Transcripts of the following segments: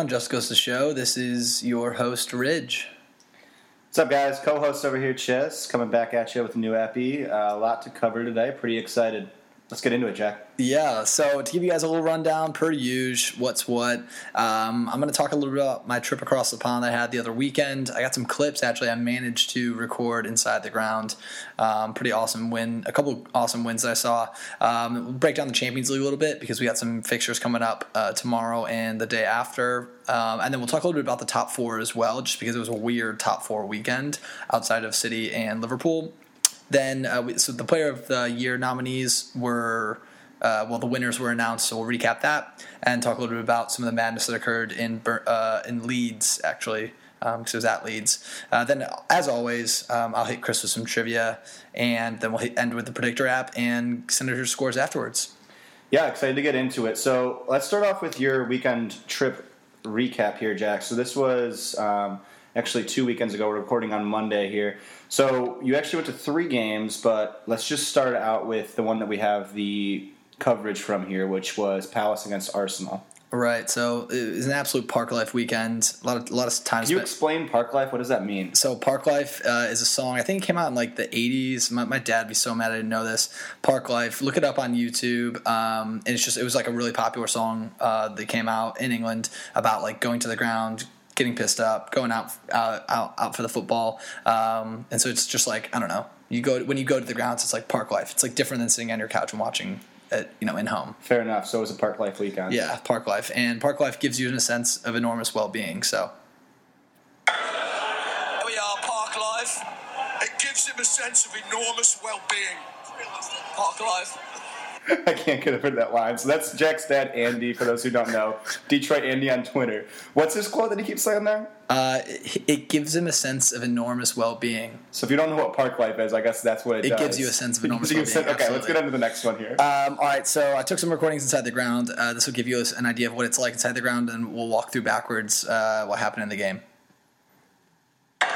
On, Just Goes to Show? This is your host, Ridge. What's up, guys? Co-host over here, Chess, coming back at you with a new epi. Uh, a lot to cover today. Pretty excited. Let's get into it, Jack. Yeah, so to give you guys a little rundown, per usual, what's what, um, I'm going to talk a little bit about my trip across the pond I had the other weekend. I got some clips, actually, I managed to record inside the ground. Um, pretty awesome win, a couple awesome wins I saw. Um, we'll break down the Champions League a little bit because we got some fixtures coming up uh, tomorrow and the day after. Um, and then we'll talk a little bit about the top four as well, just because it was a weird top four weekend outside of City and Liverpool. Then, uh, we, so the Player of the Year nominees were, uh, well, the winners were announced. So we'll recap that and talk a little bit about some of the madness that occurred in uh, in Leeds, actually, because um, it was at Leeds. Uh, then, as always, um, I'll hit Chris with some trivia, and then we'll hit, end with the predictor app and Senator scores afterwards. Yeah, excited to get into it. So let's start off with your weekend trip recap here, Jack. So this was. Um, actually two weekends ago. We're recording on Monday here. So you actually went to three games, but let's just start out with the one that we have the coverage from here, which was Palace against Arsenal. Right. So it was an absolute park life weekend. A lot of a lot of times. Can you explain park life? What does that mean? So park life uh, is a song. I think it came out in like the '80s. My, my dad would be so mad I didn't know this. Park life. Look it up on YouTube. Um, and it's just it was like a really popular song uh, that came out in England about like going to the ground, getting pissed up, going out uh, out out for the football, um, and so it's just like I don't know. You go when you go to the grounds, it's like park life. It's like different than sitting on your couch and watching it, you know, in home. Fair enough. So it was a park life weekend. Yeah, park life, and park life gives you a sense of enormous well being. So. We are park life. It gives him a sense of enormous well being. Park life. I can't get over that line. So that's Jack's dad, Andy, for those who don't know. Detroit Andy on Twitter. What's his quote that he keeps saying there? Uh, it gives him a sense of enormous well being. So if you don't know what park life is, I guess that's what it, it does. gives you a sense of enormous well being. Okay, let's get into the next one here. Um, all right, so I took some recordings inside the ground. Uh, this will give you an idea of what it's like inside the ground, and we'll walk through backwards uh, what happened in the game. All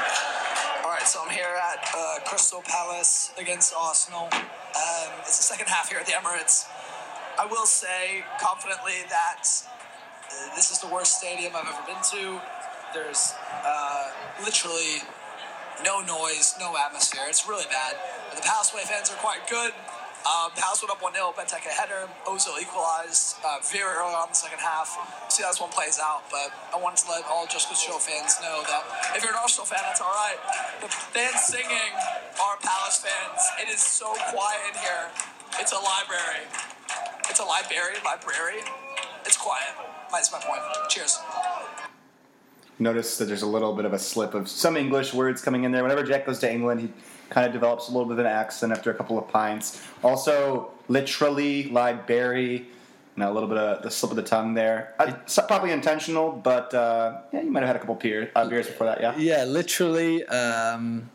right, so I'm here at uh, Crystal Palace against Arsenal. Um, it's the second half here at the Emirates. I will say confidently that uh, this is the worst stadium I've ever been to. There's uh, literally no noise, no atmosphere. It's really bad. But the Palace Way fans are quite good. Um, Palace went up 1 0, Benteke header. Ozil equalized uh, very early on in the second half. See how this one plays out, but I wanted to let all Just Show fans know that if you're an Arsenal fan, that's all right. The fans singing are Palace fans. It is so quiet in here. It's a library. It's a library, library. It's quiet. That's my point. Cheers. Notice that there's a little bit of a slip of some English words coming in there. Whenever Jack goes to England, he kind of develops a little bit of an accent after a couple of pints. Also, literally, library. You know, a little bit of the slip of the tongue there. Uh, it's probably intentional, but uh, yeah, you might have had a couple beer, uh, beers before that. Yeah. Yeah, literally. Um,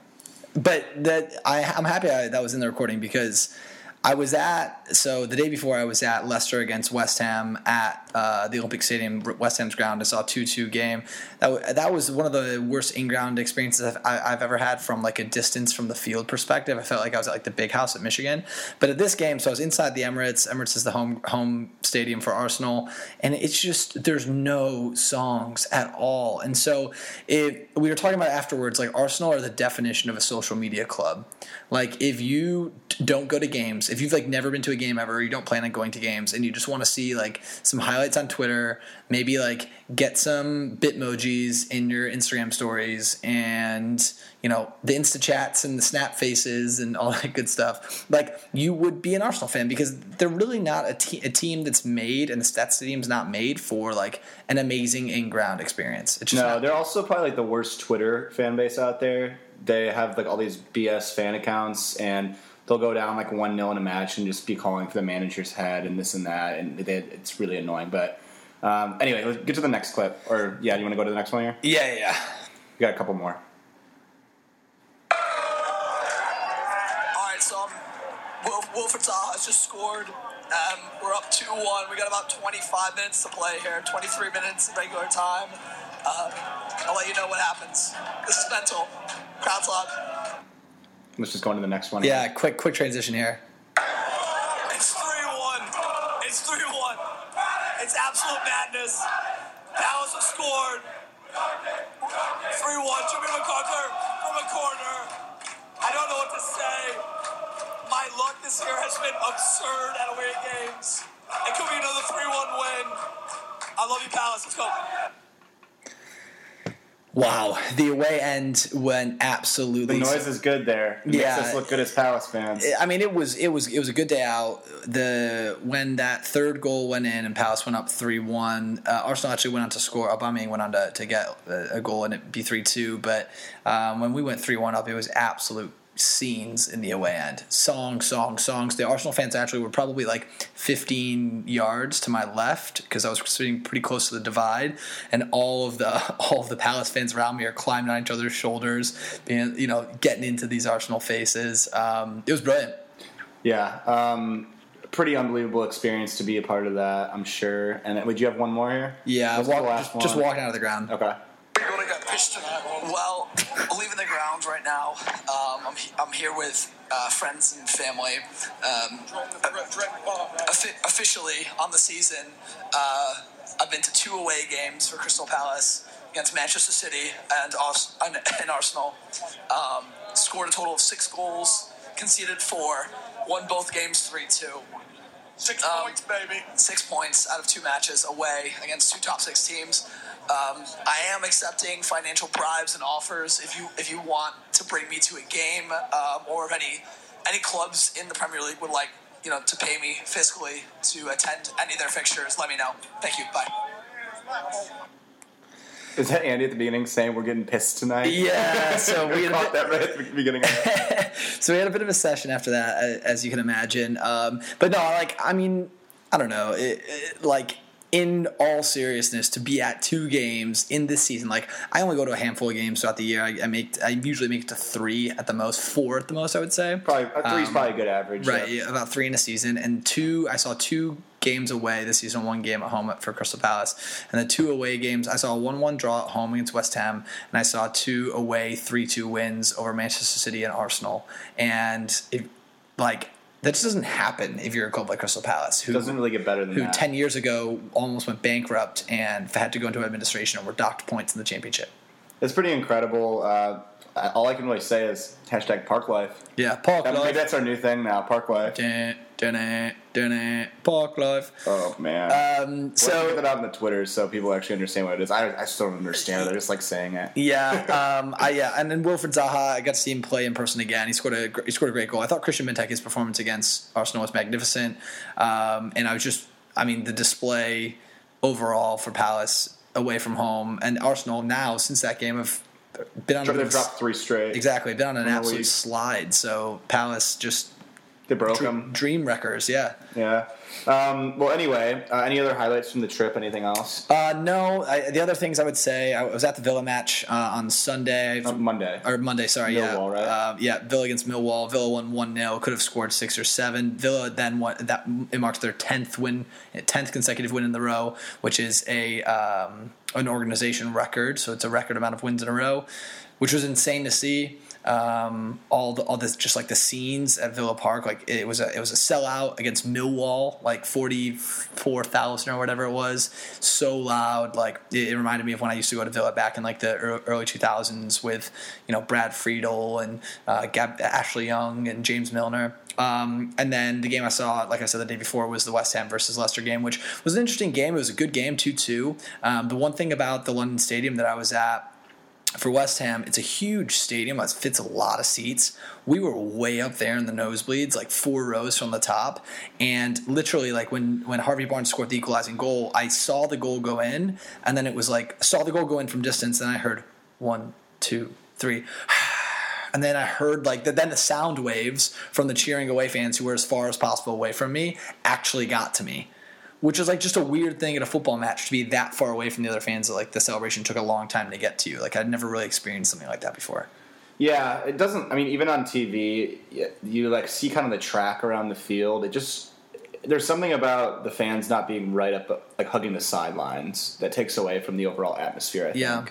but that I, I'm happy I, that was in the recording because I was at so the day before I was at Leicester against West Ham at uh, the Olympic Stadium, West Ham's ground. I saw a two-two game. That that was one of the worst in-ground experiences I've, I've, ever had from like a distance from the field perspective. I felt like I was at like the big house at Michigan. But at this game, so I was inside the Emirates. Emirates is the home home stadium for Arsenal, and it's just there's no songs at all. And so it, we were talking about afterwards, like Arsenal are the definition of a social media club. Like if you don't go to games if you've like never been to a game ever, you don't plan on going to games, and you just want to see like some highlights on Twitter, maybe like get some Bitmojis in your Instagram stories, and you know the Insta chats and the Snap faces and all that good stuff. Like you would be an Arsenal fan because they're really not a, te- a team that's made, and the Stat Stadium's not made for like an amazing in ground experience. It's just no, they're also probably like the worst Twitter fan base out there. They have like all these BS fan accounts and they'll go down like one 0 in a match and just be calling for the manager's head and this and that, and they, it's really annoying. But um, anyway, let's get to the next clip. Or yeah, do you want to go to the next one here? Yeah, yeah. We got a couple more. All right, so um, Wolf, Wilfried Zaha has just scored. Um, we're up 2 1. We got about 25 minutes to play here, 23 minutes in regular time. Um, I'll let you know what happens. This is mental. Crowd's loud. Let's just go on to the next one. Yeah, quick quick transition here. It's three one. It's three one. It's absolute madness. Dallas has scored. 3 1. Jimmy McArthur from a corner. I don't know what to say. My luck this year has been absurd at away games. It could be another 3 1 win. I love you, Palace. Let's go. Wow, the away end went absolutely. The noise is good there. It Yeah. makes us look good as Palace fans. I mean, it was it was it was a good day out. The when that third goal went in and Palace went up three one. Uh, Arsenal actually went on to score. Aubameyang went on to, to get a, a goal and it be three two. But um, when we went three one up, it was absolute scenes in the away end. Songs, songs, songs. The Arsenal fans actually were probably like 15 yards to my left because I was sitting pretty close to the divide, and all of the all of the Palace fans around me are climbing on each other's shoulders, being you know getting into these Arsenal faces. Um, it was brilliant. Yeah, um, pretty unbelievable experience to be a part of that. I'm sure. And would you have one more here? Yeah, What's walk, the last just, just walking out of the ground. Okay. You're gonna get pitched tonight. Well, leaving the ground right now. Um, I'm, I'm here with uh, friends and family. Um, offi- officially on the season, uh, I've been to two away games for Crystal Palace against Manchester City and, and, and Arsenal. Um, scored a total of six goals, conceded four, won both games three two. Six points, baby. Six points out of two matches away against two top six teams. Um, I am accepting financial bribes and offers if you if you want to bring me to a game, um, or if any any clubs in the Premier League would like you know to pay me fiscally to attend any of their fixtures. Let me know. Thank you. Bye. Is that Andy at the beginning saying we're getting pissed tonight? Yeah, so we We had a caught bit, that right at the beginning. Of it. so we had a bit of a session after that, as you can imagine. Um, but no, like I mean, I don't know, it, it, like. In all seriousness, to be at two games in this season, like I only go to a handful of games throughout the year. I, I make, I usually make it to three at the most, four at the most, I would say. Probably three is Um, probably a good average. Right, yeah. yeah, about three in a season, and two. I saw two games away this season, one game at home for Crystal Palace, and the two away games. I saw a one-one draw at home against West Ham, and I saw two away three-two wins over Manchester City and Arsenal. And it, like that just doesn't happen if you're a club like Crystal Palace, who doesn't really get better than who that. ten years ago almost went bankrupt and had to go into administration and were docked points in the championship. It's pretty incredible. Uh, all I can really say is hashtag Park Life. Yeah, Park That- Maybe Life. that's our new thing now, Park Life. Dun, dun, dun, Park Life. Oh man. Um, so so get that out on the Twitter so people actually understand what it is. I, I still don't understand it. I just like saying it. Yeah, um, I, yeah, and then Wilfried Zaha, I got to see him play in person again. He scored a he scored a great goal. I thought Christian Benteke's performance against Arsenal was magnificent, um, and I was just, I mean, the display overall for Palace away from home and Arsenal now since that game have been on They've dropped three straight. exactly been on an absolute league. slide. So Palace just They broke dr- them. dream wreckers. Yeah. Yeah. Um, well, anyway, uh, any other highlights from the trip? Anything else? Uh, no, I, the other things I would say, I was at the Villa match uh, on Sunday. Uh, Monday. or Monday, sorry, Millwall, yeah, right? uh, yeah, Villa against Millwall. Villa won one 0 Could have scored six or seven. Villa then won that. It marked their tenth win, tenth consecutive win in the row, which is a um, an organization record. So it's a record amount of wins in a row, which was insane to see. Um, all the all this just like the scenes at Villa Park, like it was a it was a sellout against Millwall, like forty four thousand or whatever it was, so loud. Like it, it reminded me of when I used to go to Villa back in like the early two thousands with you know Brad Friedel and uh, Gab, Ashley Young and James Milner. Um, and then the game I saw, like I said the day before, was the West Ham versus Leicester game, which was an interesting game. It was a good game, two two. Um, the one thing about the London Stadium that I was at for West Ham, it's a huge stadium that fits a lot of seats. We were way up there in the nosebleeds, like four rows from the top, and literally, like when when Harvey Barnes scored the equalizing goal, I saw the goal go in, and then it was like saw the goal go in from distance, and I heard one, two, three. And then I heard like the, then the sound waves from the cheering away fans who were as far as possible away from me actually got to me which is like just a weird thing at a football match to be that far away from the other fans that like the celebration took a long time to get to you. Like I'd never really experienced something like that before. Yeah, it doesn't. I mean, even on TV, you like see kind of the track around the field. It just there's something about the fans not being right up, like hugging the sidelines, that takes away from the overall atmosphere. I think. Yeah.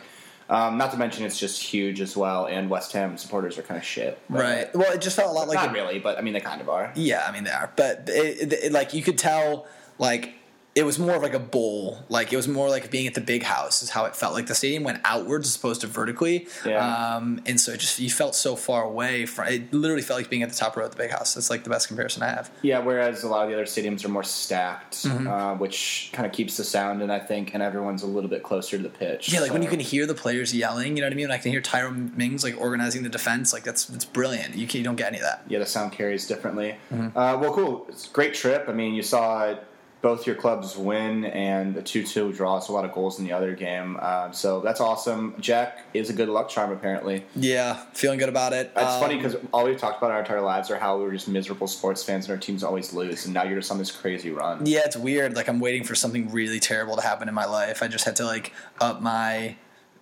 Um, not to mention, it's just huge as well, and West Ham supporters are kind of shit. Right. Well, it just felt a lot like not a- really, but I mean, they kind of are. Yeah, I mean they are, but it, it, it- like you could tell, like it was more of like a bowl. Like it was more like being at the big house is how it felt. Like the stadium went outwards as opposed to vertically. Yeah. Um, and so it just you felt so far away from. It literally felt like being at the top row at the big house. That's like the best comparison I have. Yeah, whereas a lot of the other stadiums are more stacked, Mm-hmm. uh, which kind of keeps the sound and I think, and everyone's a little bit closer to the pitch. Yeah, like when you can hear the players yelling, you know what I mean. I can hear Tyrone Mings like organizing the defense. Like that's that's brilliant. You can, you don't get any of that. yeah, the sound carries differently. Mm-hmm. Uh, well, cool. It's a great trip. I mean, you saw both your clubs win and a 2 2 draw. So a lot of goals in the other game. Um, so that's awesome. Jack is a good luck charm, apparently. Yeah, feeling good about it. It's Um, funny because all we've talked about our entire lives are how we were just miserable sports fans and our teams always lose. And now you're just on this crazy run. Yeah, it's weird. Like I'm waiting for something really terrible to happen in my life. I just had to like up my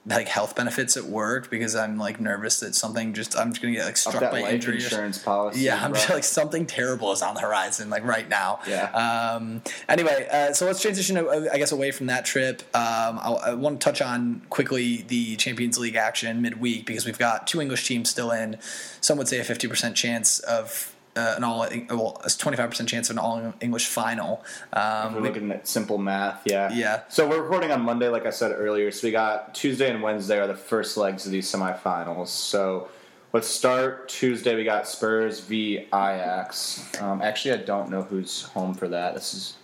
like health benefits at work because I'm like nervous that something just I'm just gonna get like struck by life injury. insurance policy. Yeah, I'm bro. just like something terrible is on the horizon, like right now. Yeah. Um, anyway, uh, so let's transition, I guess, away from that trip. Um, I, I want to touch on quickly the Champions League action midweek because we've got two English teams still in. Some would say a 50% chance of. Uh, an all well, a 25% chance of an all English final. Um, We're looking at simple math, yeah. Yeah. So we're recording on Monday, like I said earlier. So we got Tuesday and Wednesday are the first legs of these semifinals. So let's start Tuesday. We got Spurs v Ajax. Um, actually, I don't know who's home for that. This is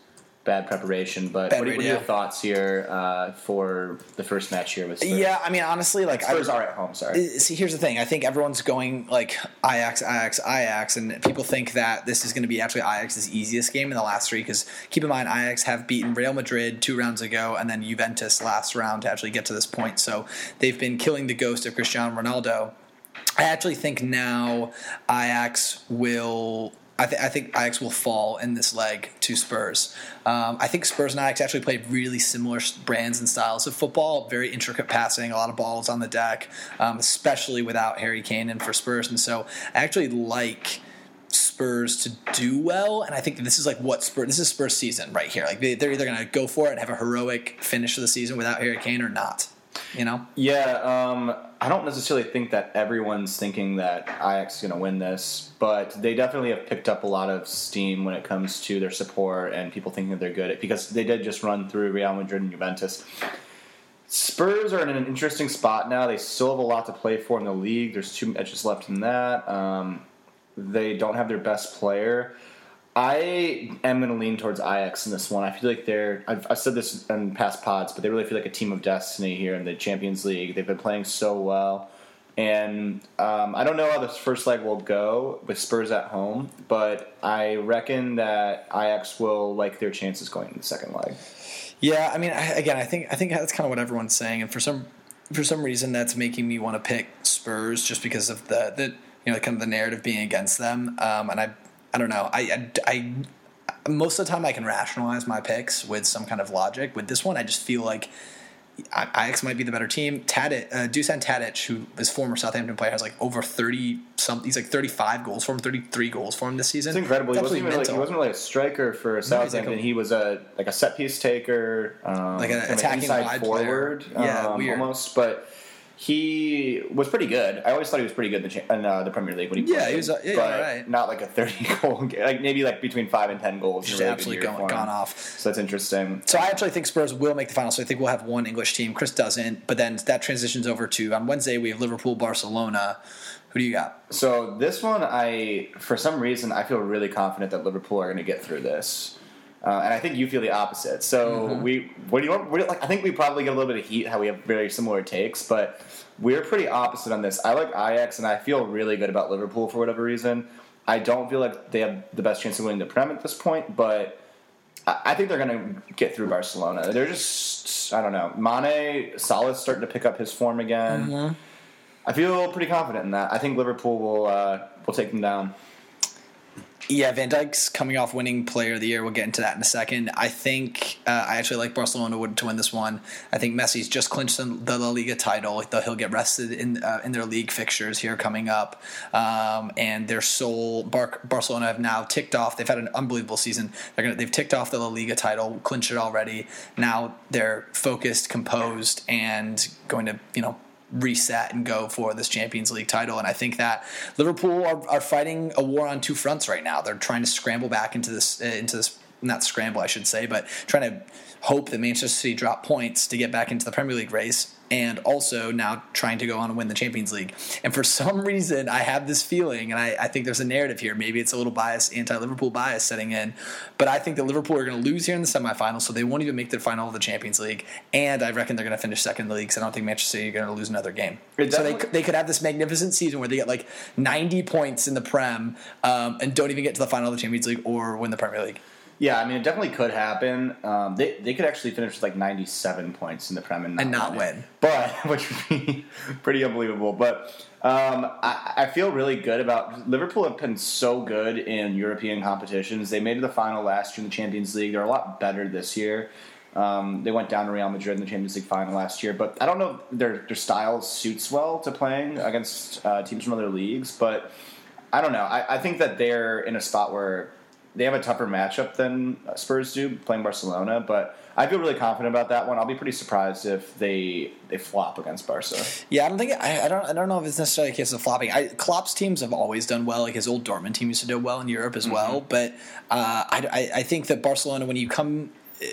bad preparation. But Bad what, are, what are your thoughts here uh, for the first match here with Spurs? Yeah, I mean, honestly, like Spurs I, are at home. Sorry. See, here's the thing. I think everyone's going like Ajax, Ajax, Ajax, and people think that this is going to be actually Ajax's easiest game in the last three. Because keep in mind, Ajax have beaten Real Madrid two rounds ago, and then Juventus last round to actually get to this point. So they've been killing the ghost of Cristiano Ronaldo. I actually think now Ajax will. I, th- I think Ajax will fall in this leg to Spurs. Um, I think Spurs and Ajax actually played really similar brands and styles of football. Very intricate passing, a lot of balls on the deck, um, especially without Harry Kane and for Spurs. And so I actually like Spurs to do well, and I think this is like what Spurs. This is Spurs season right here. Like they, they're either going to go for it and have a heroic finish of the season without Harry Kane or not. You know. Yeah, um, I don't necessarily think that everyone's thinking that Ajax is going to win this, but they definitely have picked up a lot of steam when it comes to their support and people thinking they're good because they did just run through Real Madrid and Juventus. Spurs are in an interesting spot now. They still have a lot to play for in the league. There's two matches left in that. Um, they don't have their best player. I am going to lean towards Ajax in this one. I feel like they're. I've, I've said this in past pods, but they really feel like a team of destiny here in the Champions League. They've been playing so well, and um, I don't know how this first leg will go with Spurs at home, but I reckon that Ajax will like their chances going in the second leg. Yeah, I mean, I, again, I think I think that's kind of what everyone's saying, and for some for some reason, that's making me want to pick Spurs just because of the the you know kind of the narrative being against them. Um, and I I don't know, I, I I most of the time I can rationalize my picks with some kind of logic. With this one, I just feel like. I- Ajax might be the better team. Tadic, uh, Dusan Tadic, who is former Southampton player, has like over thirty something. He's like thirty five goals for him, thirty three goals for him this season. It's incredible. He wasn't even like, he wasn't really a striker for Southampton. a- he was a like a set piece taker, um, Like an attacking wide player. forward, Yeah, um, almost. But he was pretty good. I always thought he was pretty good in the, in, uh, the Premier League when he Yeah, played. he was, uh, yeah, but alright. not like a thirty goal game. Like maybe like between five and ten goals. Just really absolutely gone, gone off. So that's interesting. So I actually think Spurs will make the final. So I think we'll have one English team. Chris doesn't, but then that transitions over to on Wednesday we have Liverpool, Barcelona. Who do you got? So this one, I for some reason I feel really confident that Liverpool are going to get through this, uh, and I think you feel the opposite. So Mm-hmm. we, what do you want? Like, I think we probably get a little bit of heat how we have very similar takes, but we're pretty opposite on this. I like Ajax, and I feel really good about Liverpool for whatever reason. I don't feel like they have the best chance of winning the Prem at this point, but I I think they're going to get through Barcelona. They're just, I don't know. Mane, Salah's starting to pick up his form again. Mm-hmm. I feel pretty confident in that. I think Liverpool will uh, will take them down. Yeah, Van Dijk's coming off winning Player of the Year. We'll get into that in a second. I think uh, I actually like Barcelona would to win this one. I think Messi's just clinched the La Liga title. He'll get rested in uh, in their league fixtures here coming up, um, and their sole Bar- Barcelona have now ticked off. They've had an unbelievable season. They're gonna they've ticked off the La Liga title, clinched it already. Now they're focused, composed, and going to you know reset and go for this Champions League title. And I think that Liverpool are, are fighting a war on two fronts right now. They're trying to scramble back into this uh, into this not scramble, I should say, but trying to hope that Manchester City drop points to get back into the Premier League race and also now trying to go on and win the Champions League. And for some reason, I have this feeling, and I, I think there's a narrative here. Maybe it's a little bias, anti-Liverpool bias setting in, but I think that Liverpool are going to lose here in the semifinals, so they won't even make the final of the Champions League. And I reckon they're going to finish second in the league. So I don't think Manchester City are going to lose another game. So they they could have this magnificent season where they get like 90 points in the Prem um, and don't even get to the final of the Champions League or win the Premier League. Yeah, I mean, it definitely could happen. Um, they they could actually finish with like 97 points in the Prem and not, And not win. win. But which would be pretty unbelievable. But um, I, I feel really good about Liverpool. Have been so good in European competitions. They made it the final last year in the Champions League. They're a lot better this year. Um, they went down to Real Madrid in the Champions League final last year, but I don't know if their their style suits well to playing against uh, teams from other leagues. But I don't know. I, I think that they're in a spot where they have a tougher matchup than uh, Spurs do playing Barcelona, but I feel really confident about that one. I'll be pretty surprised if they they flop against Barca. Yeah, I don't think I, I don't I don't know if it's necessarily a case of flopping. I, Klopp's teams have always done well. Like his old Dortmund team used to do well in Europe as well. Mm-hmm. But uh, I, I I think that Barcelona, when you come. Uh,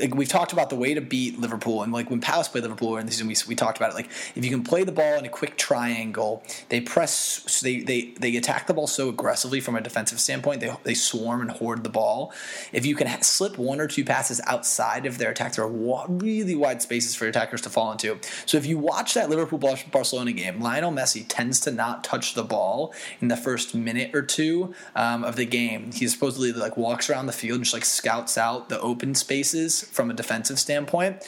Like we've talked about the way to beat Liverpool, and like when Palace played Liverpool in the season, we, we talked about it. Like if you can play the ball in a quick triangle, they press, they they they attack the ball so aggressively from a defensive standpoint. They they swarm and hoard the ball. If you can slip one or two passes outside of their attack, there are really wide spaces for attackers to fall into. So if you watch that Liverpool Barcelona game, Lionel Messi tends to not touch the ball in the first minute or two um, of the game. He supposedly like walks around the field and just like scouts out the open spaces from a defensive standpoint.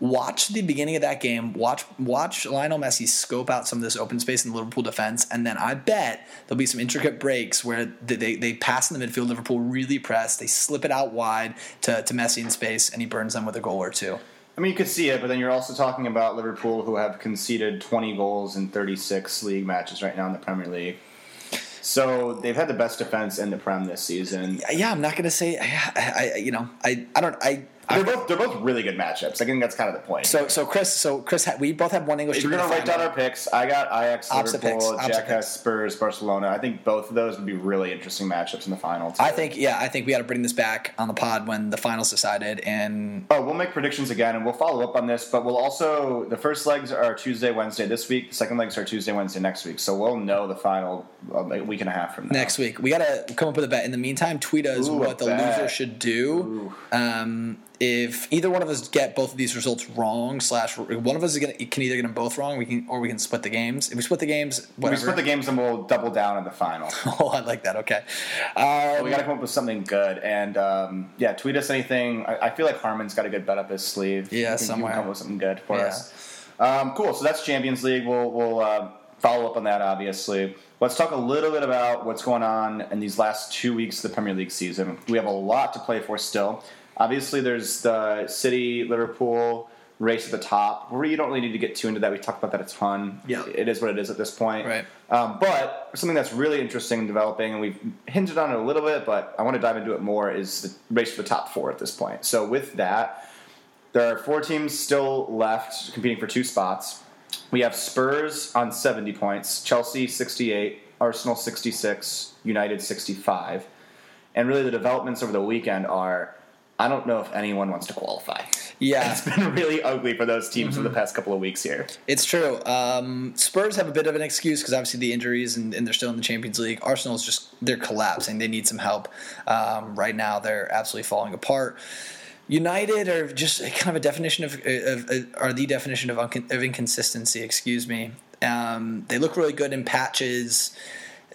Watch the beginning of that game. Watch watch Lionel Messi scope out some of this open space in the Liverpool defense, and then I bet there'll be some intricate breaks where they, they, pass in the midfield. Liverpool really press. They slip it out wide to, to Messi in space, and he burns them with a goal or two. I mean, you could see it, but then you're also talking about Liverpool, who have conceded 20 goals in 36 league matches right now in the Premier League. So they've had the best defense in the Prem this season. Yeah, I'm not gonna say. I, I you know, I, I don't. I, They're both they're both really good matchups. I think that's kind of the point. so so Chris, so Chris, we both have one English. If you're gonna write down our picks, I got Ajax, Opposite Liverpool, picks, Jack has. Spurs, Barcelona. I think both of those would be really interesting matchups in the final. Too. I think yeah, I think we got to bring this back on the pod when the finals decided, and Oh, we'll make predictions again, and we'll follow up on this. But we'll also the first legs are Tuesday, Wednesday this week. The second legs are Tuesday, Wednesday next week. So we'll know the final uh, a week and a half from now. next week we gotta come up with a bet. In the meantime, tweet us Ooh, what the bet. loser should do. If either one of us get both of these results wrong, slash one of us is gonna can either get them both wrong, we can or we can split the games. If we split the games, whatever. we split the games, and we'll double down in the final. oh, I like that. Okay. Um, we got to come up with something good, and um, yeah, tweet us anything. I, I feel like Harmon's got a good bet up his sleeve. Yeah, I think he can somewhere. come up with something good for Yeah. us. Um, cool. So that's Champions League. We'll we'll uh, follow up on that. Obviously, let's talk a little bit about what's going on in these last two weeks of the Premier League season. We have a lot to play for still. Obviously, there's the City Liverpool race at the top. Where you don't really need to get too into that. We talked about that a ton. Yeah. it is what it is at this point. Right. Um, but something that's really interesting and developing, and we've hinted on it a little bit, but I want to dive into it more, is the race for the top four at this point. So with that, there are four teams still left competing for two spots. We have Spurs on 70 points, Chelsea 68, Arsenal 66, United 65. And really the developments over the weekend are I don't know if anyone wants to qualify. yeah, It's been really ugly for those teams Mm-hmm. for the past couple of weeks here. It's true. Um, Spurs have a bit of an excuse because obviously the injuries and, and they're still in the Champions League. Arsenal's just they're collapsing. They need some help um, right now. They're absolutely falling apart. United are just kind of a definition of, of, of are the definition of, uncon- of inconsistency. Excuse me. Um, they look really good in patches.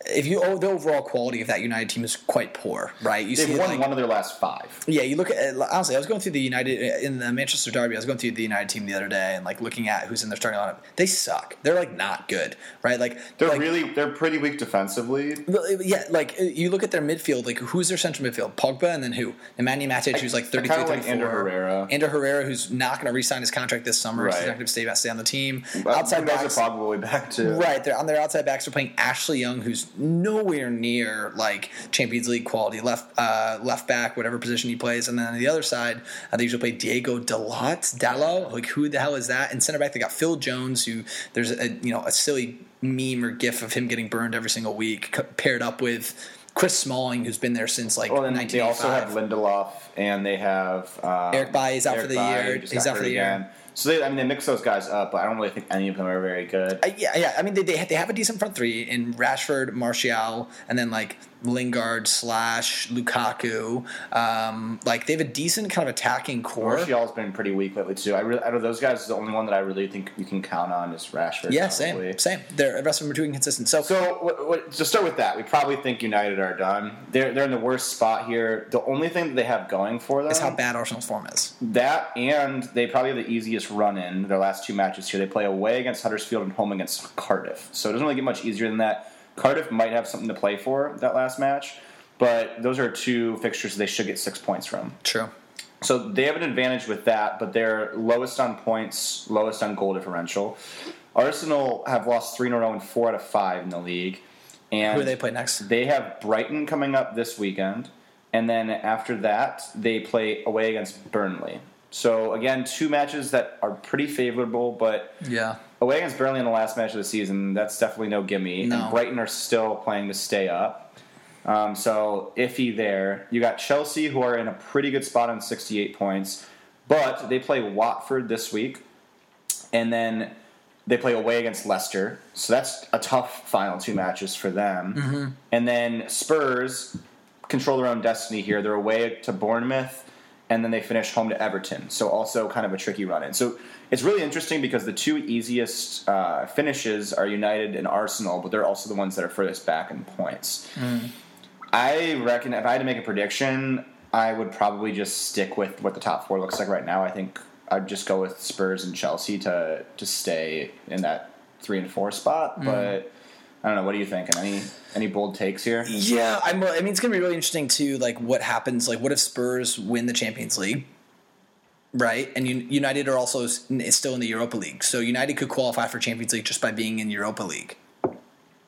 If you oh, the overall quality of that United team is quite poor, right? You They've see, won like, one of their last five. yeah, you look at honestly. I was going through the United in the Manchester Derby. I was going through the United team the other day and like looking at who's in their starting lineup. They suck. They're like not good, right? Like They're like, really they're pretty weak defensively. Yeah, like you look at their midfield, like who's their central midfield? Pogba, and then who? Nemanja Matic, who's like I 33, kinda like 34. Ander Herrera. Ander Herrera, who's not going to re-sign his contract this summer. so He's not going to stay, stay on the team. But outside backs are probably back to Right, they're on their outside backs. They're playing Ashley Young, who's nowhere near like Champions League quality left uh, left back, whatever position he plays. And then on the other side, uh, they usually play Diego Dalot, Dallo. Like who the hell is that? And center back, they got Phil Jones, who there's a you know a silly meme or gif of him getting burned every single week, paired up with Chris Smalling, who's been there since like Well, and they also have Lindelof and they have um, Eric Bailly is out for the Bailly, year. He's out for the year. So they, I mean, they mix those guys up, but I don't really think any of them are very good. Uh, yeah, yeah. I mean, they, they they have a decent front three in Rashford, Martial, and then like Lingard slash Lukaku. Um, like they have a decent kind of attacking core. Martial's been pretty weak lately too. I really, out of those guys, the only one that I really think you can count on is Rashford. Yeah, probably. same, same. They're, the rest of them are too inconsistent. So, So what, what, to start with that, we probably think United are done. They're they're in the worst spot here. The only thing that they have going for them that's how bad Arsenal's form is. that, and they probably have the easiest run in their last two matches here. They play away against Huddersfield and home against Cardiff. So it doesn't really get much easier than that. Cardiff might have something to play for that last match, but those are two fixtures they should get six points from. True. So they have an advantage with that, but they're lowest on points, lowest on goal differential. Arsenal have lost three in a row and four out of five in the league. And Who do they play next? They have Brighton coming up this weekend, and then after that they play away against Burnley. So again, two matches that are pretty favorable, but Yeah. away against Burnley in the last match of the season, that's definitely no gimme. No. And Brighton are still playing to stay up. Um, so iffy there. You got Chelsea, who are in a pretty good spot on 68 points, but they play Watford this week, and then they play away against Leicester. So that's a tough final two matches for them. And then Spurs control their own destiny here. They're away to Bournemouth, and then they finish home to Everton. So also kind of a tricky run in. So it's really interesting because the two easiest uh, finishes are United and Arsenal, but they're also the ones that are furthest back in points. I reckon if I had to make a prediction, I would probably just stick with what the top four looks like right now. I think I'd just go with Spurs and Chelsea to to stay in that three and four spot. But I don't know. What are you thinking? Any any bold takes here? Yeah, I'm, I mean, it's going to be really interesting too. Like, what happens? Like, what if Spurs win the Champions League, right? And United are also still in the Europa League, so United could qualify for Champions League just by being in Europa League,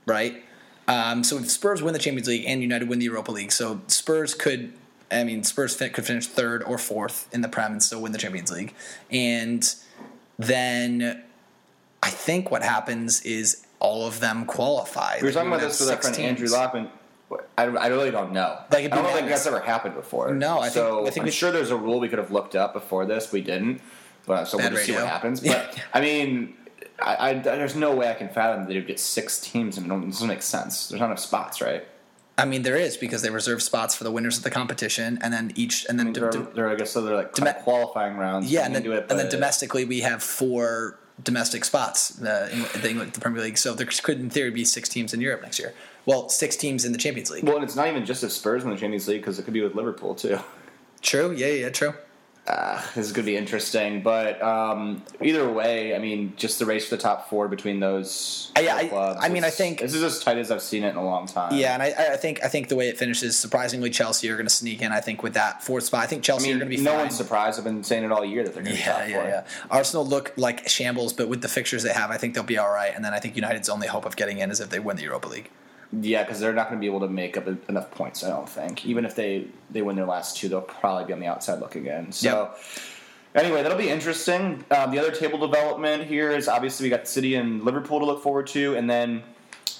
right? Um, so if Spurs win the Champions League and United win the Europa League, so Spurs could, I mean, Spurs could finish third or fourth in the Prem and still win the Champions League, and then I think what happens is all of them qualify. We were Like, talking about this with our friend Andrew teams. Lockman. I, I really don't know. Like, I don't think that's ever happened before. No, I think- so. I think I'm we- sure there's a rule we could have looked up before this. We didn't. But so we'll just see what happens. Yeah. But I mean, I, I, there's no way I can fathom that you'd get six teams and it it doesn't make sense. There's not enough spots, right? I mean, there is because they reserve spots for the winners of the competition, and then each, and then They're, do- do- they're, I guess so. They're like Dome- qualifying rounds. yeah, and then, it, and then domestically we have four domestic spots uh, in the, England, the Premier League. So there could, in theory, be six teams in Europe next year. Well, six teams in the Champions League. Well, and it's not even just if Spurs win the Champions League because it could be with Liverpool too. True. Yeah, yeah, true. Uh, this is going to be interesting, but um, either way, I mean, just the race for the top four between those yeah, I- clubs. I mean, I think- this is as tight as I've seen it in a long time. Yeah, and I, I think I think the way it finishes, surprisingly, Chelsea are going to sneak in. I think with that fourth spot, I think I Chelsea mean, are going to be no fine. one's surprised. I've been saying it all year that they're going to be Yeah, top yeah, four. yeah. Arsenal look like shambles, but with the fixtures they have, I think they'll be all right. And then I think United's only hope of getting in is if they win the Europa League. Yeah, because they're not going to be able to make up enough points. I don't think. Even if they they win their last two, they'll probably be on the outside looking in. So. Anyway, that'll be interesting. Um, the other table development here is obviously we got City and Liverpool to look forward to, and then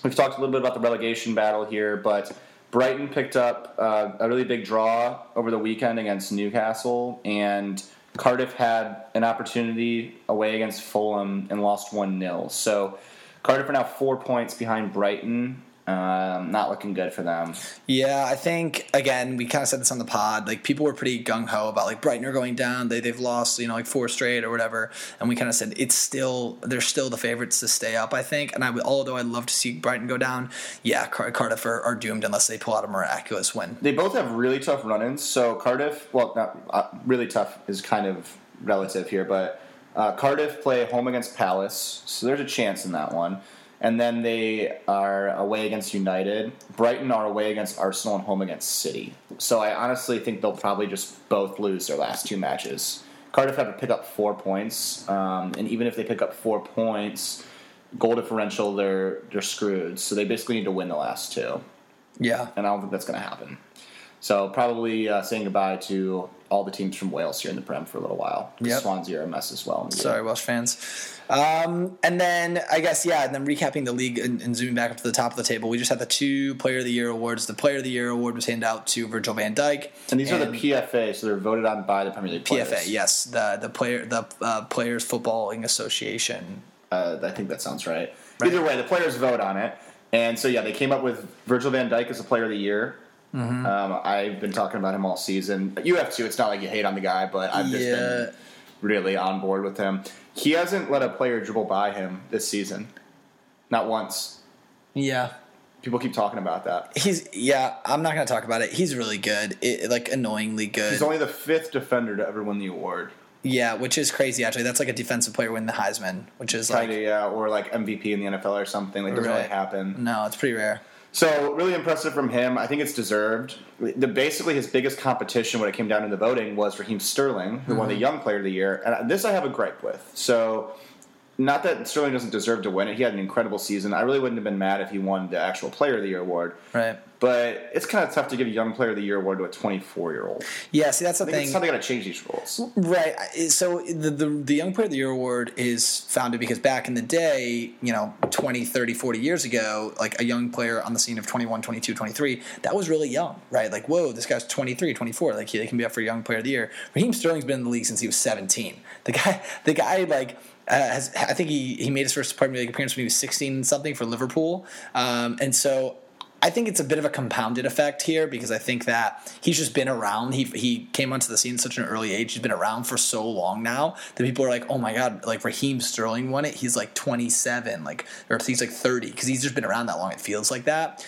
we've talked a little bit about the relegation battle here, but Brighton picked up uh, a really big draw over the weekend against Newcastle, and Cardiff had an opportunity away against Fulham and lost 1 0. So Cardiff are now four points behind Brighton. Um, not looking good for them. Yeah, I think again we kind of said this on the pod. Like people were pretty gung ho about like Brighton are going down. They they've lost you know like four straight or whatever, and we kind of said it's still they're still the favorites to stay up. I think, and I would although I'd love to see Brighton go down. Yeah, Car- Cardiff are, are doomed unless they pull out a miraculous win. They both have really tough run-ins. So Cardiff, well, not uh, really tough is kind of relative here, but uh, Cardiff play home against Palace, so there's a chance in that one. And then they are away against United. Brighton are away against Arsenal and home against City. So I honestly think they'll probably just both lose their last two matches. Cardiff have to pick up four points, um, and even if they pick up four points, goal differential, they're they're screwed. So they basically need to win the last two Yeah, and I don't think that's going to happen. So probably uh, saying goodbye to all the teams from Wales here in the Prem for a little while. Yep. Swansea are a mess as well. the. Sorry, Welsh fans. Um, and then I guess yeah, and then recapping the league and, and zooming back up to the top of the table, we just had the two Player of the Year awards. The Player of the Year award was handed out to Virgil Van Dijk, And these are the PFA, so they're voted on by the Premier League players. PFA. Yes, the the player the uh, Players Footballing Association. Uh, I think that sounds right. Either way, the players vote on it. And so, yeah, they came up with Virgil van Dijk as a player of the year. Mm-hmm. Um, I've been talking about him all season. You have too. It's not like you hate on the guy, but I've just Yeah. been really on board with him. He hasn't let a player dribble by him this season. Not once. Yeah, People keep talking about that. he's yeah. I'm not gonna talk about it. He's really good. It, like annoyingly good. He's only the fifth defender to ever win the award. yeah, which is crazy. Actually, that's like a defensive player win the Heisman, which is like Kind of, yeah, or like MVP in the NFL or something. Like, doesn't really happen. no, it's pretty rare. So really impressive from him. I think it's deserved. The basically his biggest competition when it came down to the voting was Raheem Sterling, who won the mm-hmm. Young Player of the Year, and uh, this I have a gripe with. So. Not that Sterling doesn't deserve to win it. He had an incredible season. I really wouldn't have been mad if he won the actual Player of the Year award. Right. But it's kind of tough to give a Young Player of the Year award to a 24 year old. Yeah. See, that's the thing. it's how they got to change these rules. Right. So the, the the Young Player of the Year award is founded because back in the day, you know, 20, 30, 40 years ago, like a young player on the scene of 21, 22, 23, that was really young, right? Like, whoa, this guy's 23, 24, like he, they can be up for a Young Player of the Year. Raheem Sterling's been in the league since he was 17. The guy the guy like uh, has, I think he, he made his first Premier League appearance when he was 16 something for Liverpool. Um, and so I think it's a bit of a compounded effect here because I think that he's just been around. He he came onto the scene at such an early age. He's been around for so long now that people are like, oh my god, like Raheem Sterling won it. He's like 27, like or he's like 30 because he's just been around that long. It feels like that.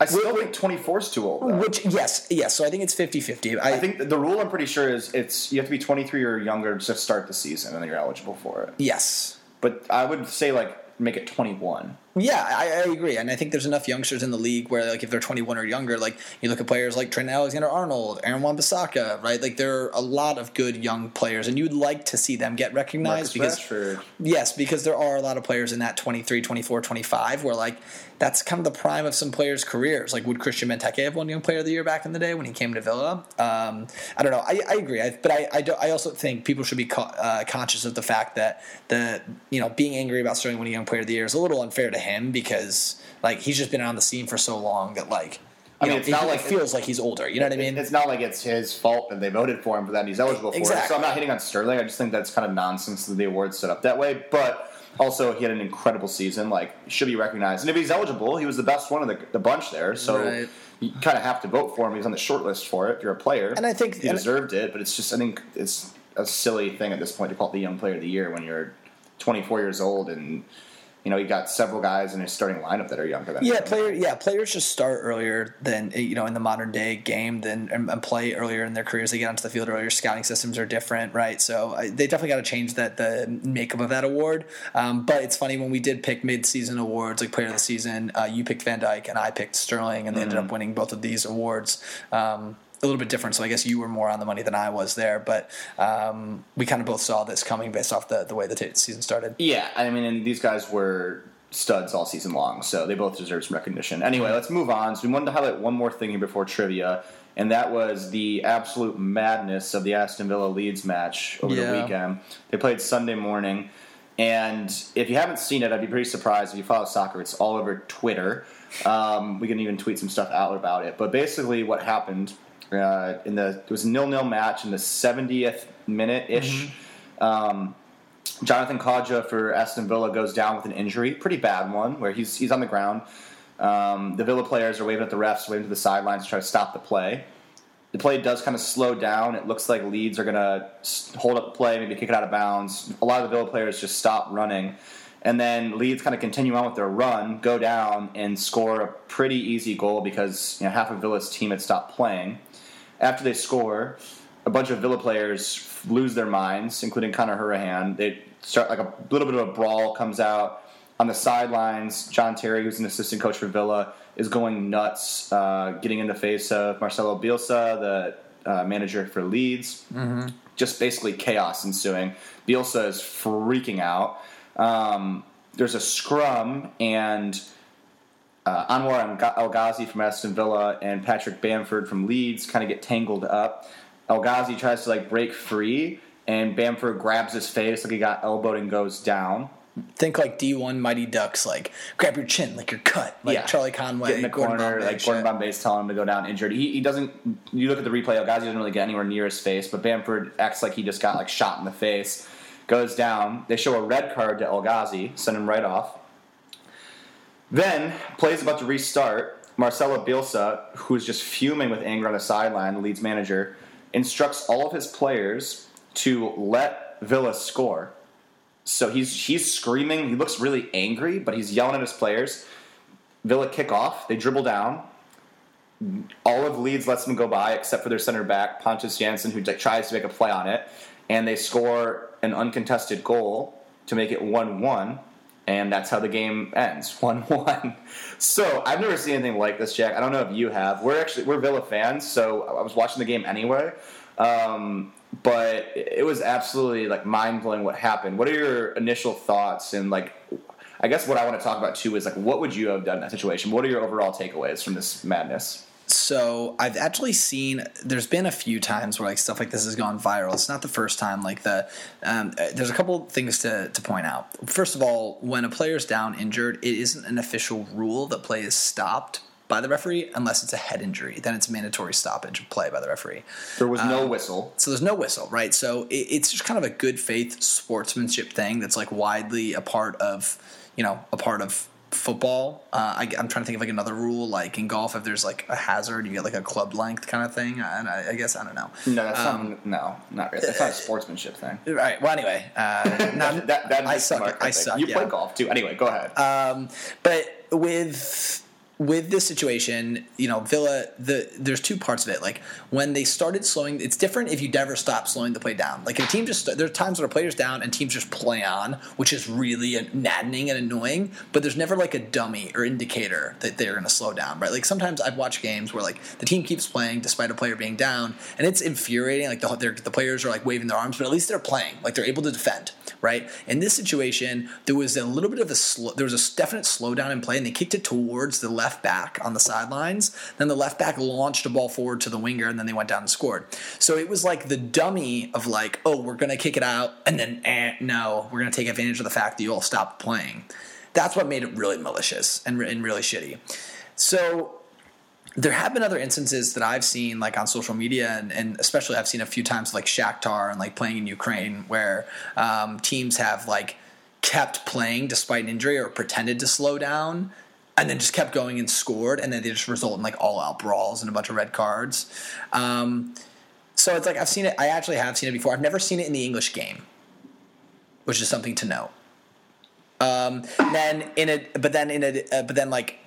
I still think 24 is too old. Though. Which yes, yes. So I think it's 50-50. I, I think the rule I'm pretty sure is it's you have to be 23 or younger to start the season, and then you're eligible for it. yes. But I would say like make it 21. Yeah, I, I agree, and I think there's enough youngsters in the league where, like, if they're 21 or younger, like you look at players like Trent Alexander-Arnold, Aaron Wan-Bissaka, right? Like there are a lot of good young players, and you'd like to see them get recognized Marcus because Rashford. Yes, because there are a lot of players in that 23, 24, 25 where like that's kind of the prime of some players' careers. Like would Christian Benteke have won Young Player of the Year back in the day when he came to Villa? Um, I don't know. I, I agree, I, but I I, do, I also think people should be co- uh, conscious of the fact that the you know being angry about Sterling winning Young Player of the Year is a little unfair to him because like he's just been on the scene for so long that like. I you mean, know, it's it, not like- feels like he's older. You know what I mean? It's not like it's his fault that they voted for him for that he's eligible for it. So I'm not hitting on Sterling. I just think that's kind of nonsense that the award's set up that way. But also, he had an incredible season. Like, should be recognized. And if he's eligible, he was the best one of the, the bunch there. So Right. you kind of have to vote for him. He's on the short list for it if you're a player. And I think- he deserved it. But it's just, I think it's a silly thing at this point to call it the Young Player of the Year when you're 24 years old and. You know, you got several guys in his starting lineup that are younger than Yeah, him. player. Yeah, players just start earlier than you know in the modern day game than and, and play earlier in their careers. They get onto the field earlier. Scouting systems are different, right? So I, they definitely got to change that the makeup of that award. Um, but it's funny when we did pick mid-season awards, like player of the season. Uh, you picked Van Dijk and I picked Sterling, and they ended up winning both of these awards. Um, a little bit different, so I guess you were more on the money than I was there, but um, we kind of both saw this coming based off the, the way the t- season started. Yeah, I mean, and these guys were studs all season long, so they both deserve some recognition. Anyway, let's move on. So we wanted to highlight one more thing here before trivia, and that was the absolute madness of the Aston Villa Leeds match over Yeah. the weekend. They played Sunday morning, and if you haven't seen it, I'd be pretty surprised if you follow soccer. It's all over Twitter. Um, we can even tweet some stuff out about it. But basically, what happened uh, in the it was a nil nil match in the 70th minute ish. Um, Jonathan Kodjia for Aston Villa goes down with an injury, pretty bad one, where he's he's on the ground. Um, the Villa players are waving at the refs, waving to the sidelines to try to stop the play. The play does kind of slow down. It looks like Leeds are going to hold up the play, maybe kick it out of bounds. A lot of the Villa players just stop running. And then Leeds kind of continue on with their run, go down, and score a pretty easy goal because you know, half of Villa's team had stopped playing. After they score, a bunch of Villa players lose their minds, including Conor Hourihane. They start like a little bit of a brawl comes out on the sidelines. John Terry, who's an assistant coach for Villa, is going nuts, uh, getting in the face of Marcelo Bielsa, the uh, manager for Leeds. Just basically chaos ensuing. Bielsa is freaking out. Um, there's a scrum and uh, Anwar El Ghazi from Aston Villa and Patrick Bamford from Leeds kind of get tangled up. El Ghazi tries to like break free, and Bamford grabs his face like he got elbowed and goes down. Think like D1 Mighty Ducks, like grab your chin, like you're cut, like Yeah. Charlie Get Conway, in the Gordon corner, Bombay like shit. Gordon Bombay's telling him to go down injured. He, he doesn't. You look at the replay. El Ghazi doesn't really get anywhere near his face, but Bamford acts like he just got like shot in the face. Goes down. They show a red card to El Ghazi, send him right off. Then plays about to restart. Marcelo Bielsa, who's just fuming with anger on the sideline, the Leeds manager, instructs all of his players to let Villa score. So he's he's screaming. He looks really angry, but he's yelling at his players. Villa kick off. They dribble down. All of Leeds lets them go by, except for their center back Pontus Jansson, who tries to make a play on it, and they score an uncontested goal to make it one-one, and that's how the game ends, one-one. So I've never seen anything like this, Jack. I don't know if you have. We're actually we're Villa fans, so I was watching the game anyway. Um, but it was absolutely like mind blowing what happened. What are your initial thoughts and like? I guess what I want to talk about too is like, what would you have done in that situation? What are your overall takeaways from this madness? So I've actually seen. There's been a few times where like stuff like this has gone viral. It's not the first time. Like the um, there's a couple things to to point out. First of all, when a player's down injured, it isn't an official rule that play is stopped by the referee unless it's a head injury. Then it's mandatory stoppage of play by the referee. There was no whistle. So there's no whistle, right? So it, it's just kind of a good faith sportsmanship thing that's like widely a part of, you know, a part of football. Uh, I, am trying to think of like another rule, like in golf, if there's like a hazard, you get like a club length kind of thing. And I, I guess I don't know. No, that's not. No, not really. That's not a sportsmanship thing. Right. Well, anyway, uh, not, That, that I suck. Mark I think. suck. You yeah. play golf too. Anyway, go ahead. Um, but with with this situation, you know, Villa, the there's two parts of it. Like when they started slowing, it's different if you never stop slowing the play down. Like a team just there are times where player's down and teams just play on, which is really maddening and annoying. But there's never like a dummy or indicator that they're going to slow down, right? Like sometimes I've watched games where like the team keeps playing despite a player being down, and it's infuriating. Like the the players are like waving their arms, but at least they're playing. Like they're able to defend, right? In this situation, there was a little bit of a slow, there was a definite slowdown in play, and they kicked it towards the left back on the sidelines. Then the left back launched a ball forward to the winger, and then they went down and scored. So it was like the dummy of like, oh, we're gonna kick it out, and then eh, no, we're gonna take advantage of the fact that you all stopped playing. That's what made it really malicious and, and really shitty. So there have been other instances that I've seen, like on social media, and, and especially I've seen a few times, like Shakhtar and like playing in Ukraine, where um, teams have like kept playing despite an injury or pretended to slow down, and then just kept going and scored, and then they just result in like all out brawls and a bunch of red cards. Um, so it's like I've seen it. I actually have seen it before. I've never seen it in the English game, which is something to note. Um, then in a, but then in a, uh, but then like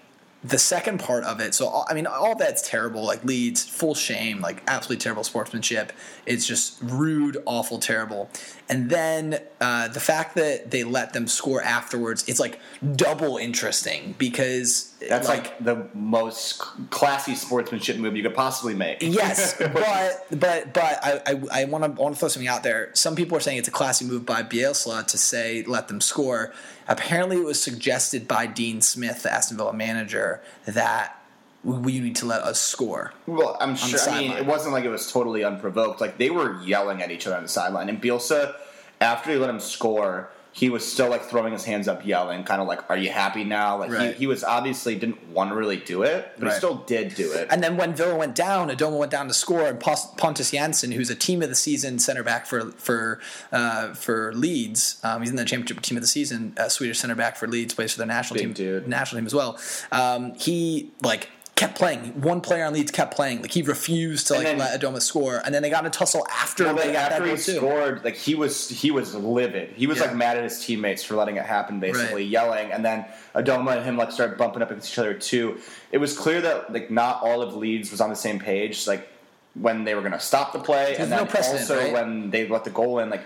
the second part of it. So I mean, all that's terrible. Like Leeds, full shame. Like absolutely terrible sportsmanship. It's just rude, awful, terrible. And then uh, the fact that they let them score afterwards, it's like double interesting because That's like, the most classy sportsmanship move you could possibly make. Yes, but but but I I want to want to throw something out there. Some people are saying it's a classy move by Bielsa to say let them score. Apparently, it was suggested by Dean Smith, the Aston Villa manager, that we need to let us score. Well, I'm sure. I mean, it wasn't like it was totally unprovoked. Like they were yelling at each other on the sideline, and Bielsa, after he let him score, he was still like throwing his hands up, yelling, kind of like, "Are you happy now?" Like Right. he, he was obviously didn't want to really do it, but Right. he still did do it. And then when Villa went down, Adomah went down to score, and Pontus Jansson, who's a team of the season center back for for uh, for Leeds, um, he's in the championship team of the season, uh, Swedish center back for Leeds, plays for the national Big team, dude. national team as well. Um, he like kept playing. One player on Leeds kept playing. Like he refused to like then- let Adomah score, and then they got in a tussle after Well, they then got that after he scored, like he was he was livid. He was Yeah. like mad at his teammates for letting it happen, basically Right. yelling. And then Adomah and him like started bumping up against each other too. It was clear that like not all of Leeds was on the same page. Like when they were going to stop the play, and then precedent, also right? when they let the goal in. Like,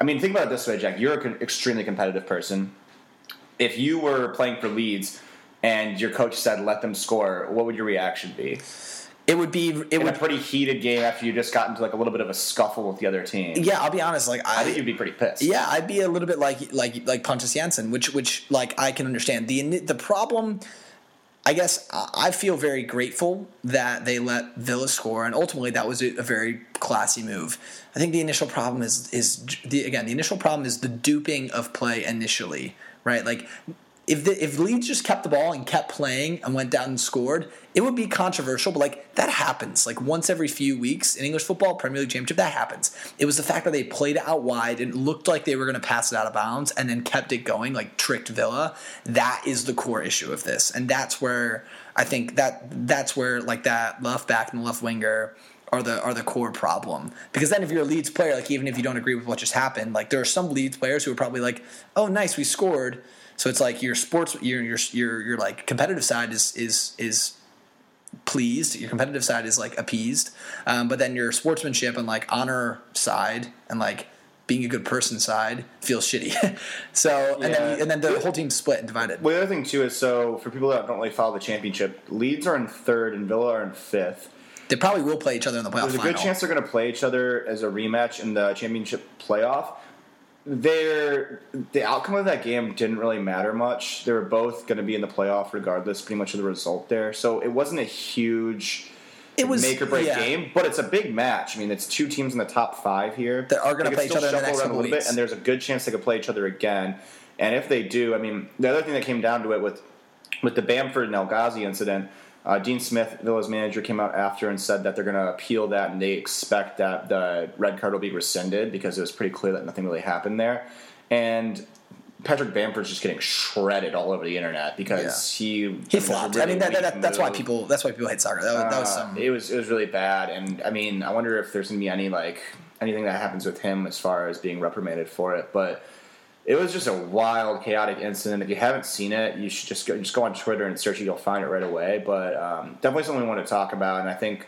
I mean, think about it this way, Jack. You're an extremely competitive person. If you were playing for Leeds and your coach said let them score, what would your reaction be? It would be it In a pretty heated game after you just got into like a little bit of a scuffle with the other team. Yeah, I'll be honest. Like I think you'd be pretty pissed. Yeah, I'd be a little bit like like like Pontus Jansson, which which like I can understand. The the problem I guess I I feel very grateful that they let Villa score, and ultimately that was a, a very classy move. I think the initial problem is is the again the initial problem is the duping of play initially, right? Like if the, if Leeds just kept the ball and kept playing and went down and scored, it would be controversial. But like that happens, like once every few weeks in English football, Premier League Championship, that happens. It was the fact that they played it out wide and looked like they were going to pass it out of bounds and then kept it going, like tricked Villa. That is the core issue of this, and that's where I think that that's where like that left back and the left winger are the are the core problem. Because then if you're a Leeds player, like even if you don't agree with what just happened, like there are some Leeds players who are probably like, "Oh, nice, we scored." So it's like your sports, your your your your like competitive side is is is pleased. Your competitive side is like appeased, um, but then your sportsmanship and like honor side and like being a good person side feels shitty. so and Yeah. then and then the whole team's split and divided. Well, the other thing too is so for people that don't really follow the championship, Leeds are in third and Villa are in fifth. They probably will play each other in the playoff There's a final. good chance they're going to play each other as a rematch in the championship playoff. They're, the outcome of that game didn't really matter much. They were both going to be in the playoff regardless, pretty much of the result there. So it wasn't a huge It was- make or break yeah. game, but it's a big match. I mean, it's two teams in the top five here That are gonna play each other in the next couple a little weeks. bit, and there's a good chance they could play each other again. And if they do, I mean, the other thing that came down to it with with the Bamford and El Ghazi incident, uh, Dean Smith, Villa's manager, came out after and said that they're going to appeal that and they expect that the red card will be rescinded because it was pretty clear that nothing really happened there. And Patrick Bamford's just getting shredded all over the internet because he he a flopped. I mean, that, that, that- that's why people that's why people hate soccer. That, was that was Uh, some. It was it was really bad, and I mean, I wonder if there's gonna be any like anything that happens with him as far as being reprimanded for it. But it was just a wild, chaotic incident. If you haven't seen it, you should just go just go on Twitter and search it. You'll find it right away. But um, definitely something we want to talk about, and I think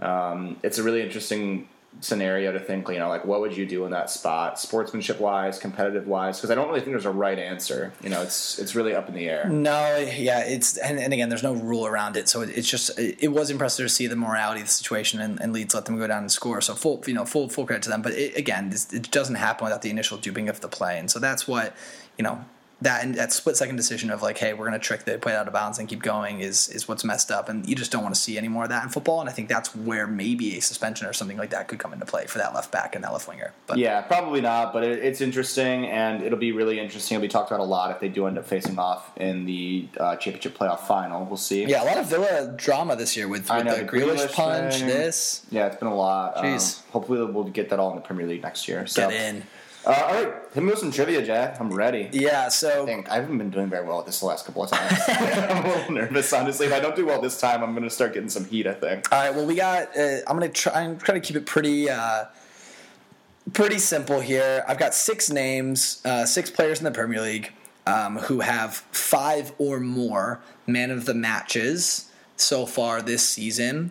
um, it's a really interesting scenario to think. You know, like what would you do in that spot, sportsmanship wise, competitive wise? Because I don't really think there's a right answer. You know, it's it's really up in the air. No, yeah, it's and, and again, there's no rule around it, so it, it's just it, it was impressive to see the morality of the situation and, and Leeds let them go down and score. So full, you know, full full credit to them. But it, again, this, it doesn't happen without the initial duping of the play, and so that's what you know that and that split second decision of like, hey, we're going to trick the play out of bounds and keep going is is what's messed up, and you just don't want to see any more of that in football. And I think that's where maybe a suspension or something like that could come into play for that left back and that left winger. But Yeah, probably not, but it, it's interesting, and it'll be really interesting. It'll be talked about a lot if they do end up facing off in the uh, championship playoff final. We'll see. yeah, a lot of Villa drama this year with, with know, the the Grealish Grealish punch, thing. this. Yeah, it's been a lot. Um, Jeez. hopefully, we'll get that all in the Premier League next year. So, Get in. Uh, all right, hit me with some trivia, Jack. I'm ready. Yeah, so I think I haven't been doing very well at this the last couple of times. I'm a little nervous, honestly. If I don't do well this time, I'm going to start getting some heat. I think. All right. Well, we got. Uh, I'm gonna try and try to keep it pretty, uh, pretty simple here. I've got six names, uh, six players in the Premier League um, who have five or more man of the matches so far this season,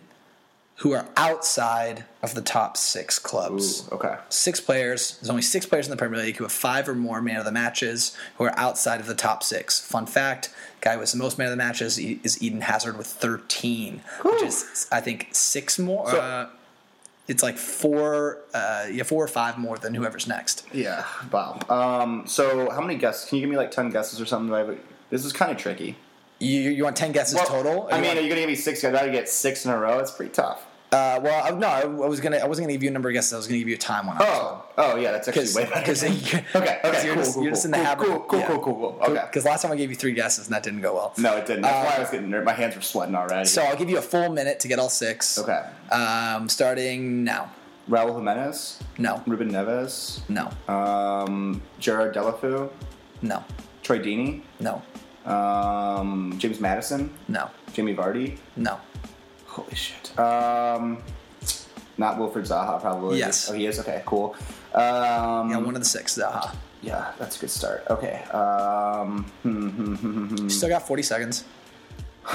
who are outside of the top six clubs. Ooh, okay. Six players. There's only six players in the Premier League who have five or more man of the matches who are outside of the top six. Fun fact: guy with the most man of the matches is Eden Hazard with 13, which is I think six more. So- uh, it's like four, uh, yeah, four or five more than whoever's next. Yeah. Wow. Um, so, how many guesses? Can you give me like ten guesses or something? Do I have a- This is kind of tricky. You, you want ten guesses Well, total? I mean, want- are you going to give me six? I got to get six in a row. It's pretty tough. uh, well, no, I was gonna, I wasn't gonna give you a number of guesses. I was gonna give you a time one. Oh, oh yeah, that's actually way better. because okay, okay, you're, cool, just, cool, you're just in the cool, habit. Cool, cool, cool, cool, cool. Okay. Because last time I gave you three guesses and that didn't go well. No, it didn't. That's Uh, why I was getting nervous. My hands were sweating already. So I'll give you a full minute to get all six. okay. Um, starting now. Raul Jimenez, No. Ruben Neves, No. um, Gerard Deulofeu, No. Troy Deeney, No. Um, James Maddison, No. Jamie Vardy. No. Holy shit. Um, not Wilfried Zaha, probably. Yes. Oh, he is. Okay, cool. Um, Yeah, one of the six. Zaha. yeah, that's a good start. Okay. Um, hmm, hmm, hmm, hmm, still got 40 seconds.